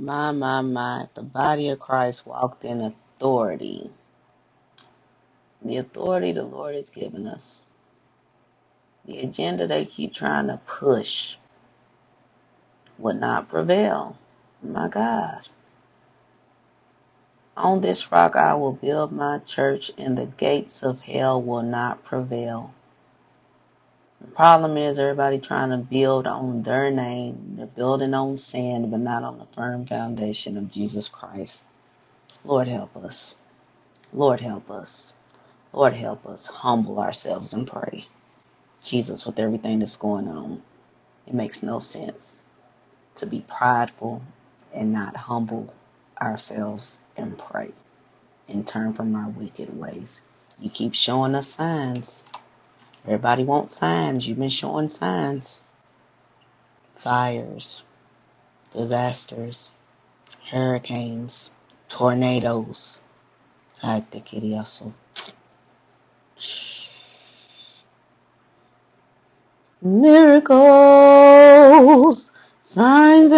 My, my, my. The body of Christ walked in authority. The authority the Lord has given us. The agenda they keep trying to push would not prevail. My God. On this rock I will build my church, and the gates of hell will not prevail. The problem is everybody trying to build on their name. They're building on sand, but not on the firm foundation of Jesus Christ. Lord help us. Lord help us. Lord help us humble ourselves and pray. Jesus, with everything that's going on, it makes no sense to be prideful and not humble ourselves and pray and turn from our wicked ways. You keep showing us signs. Everybody wants signs. You've been showing signs. Fires, disasters, hurricanes, tornadoes. Ay, te quería so. Miracles, signs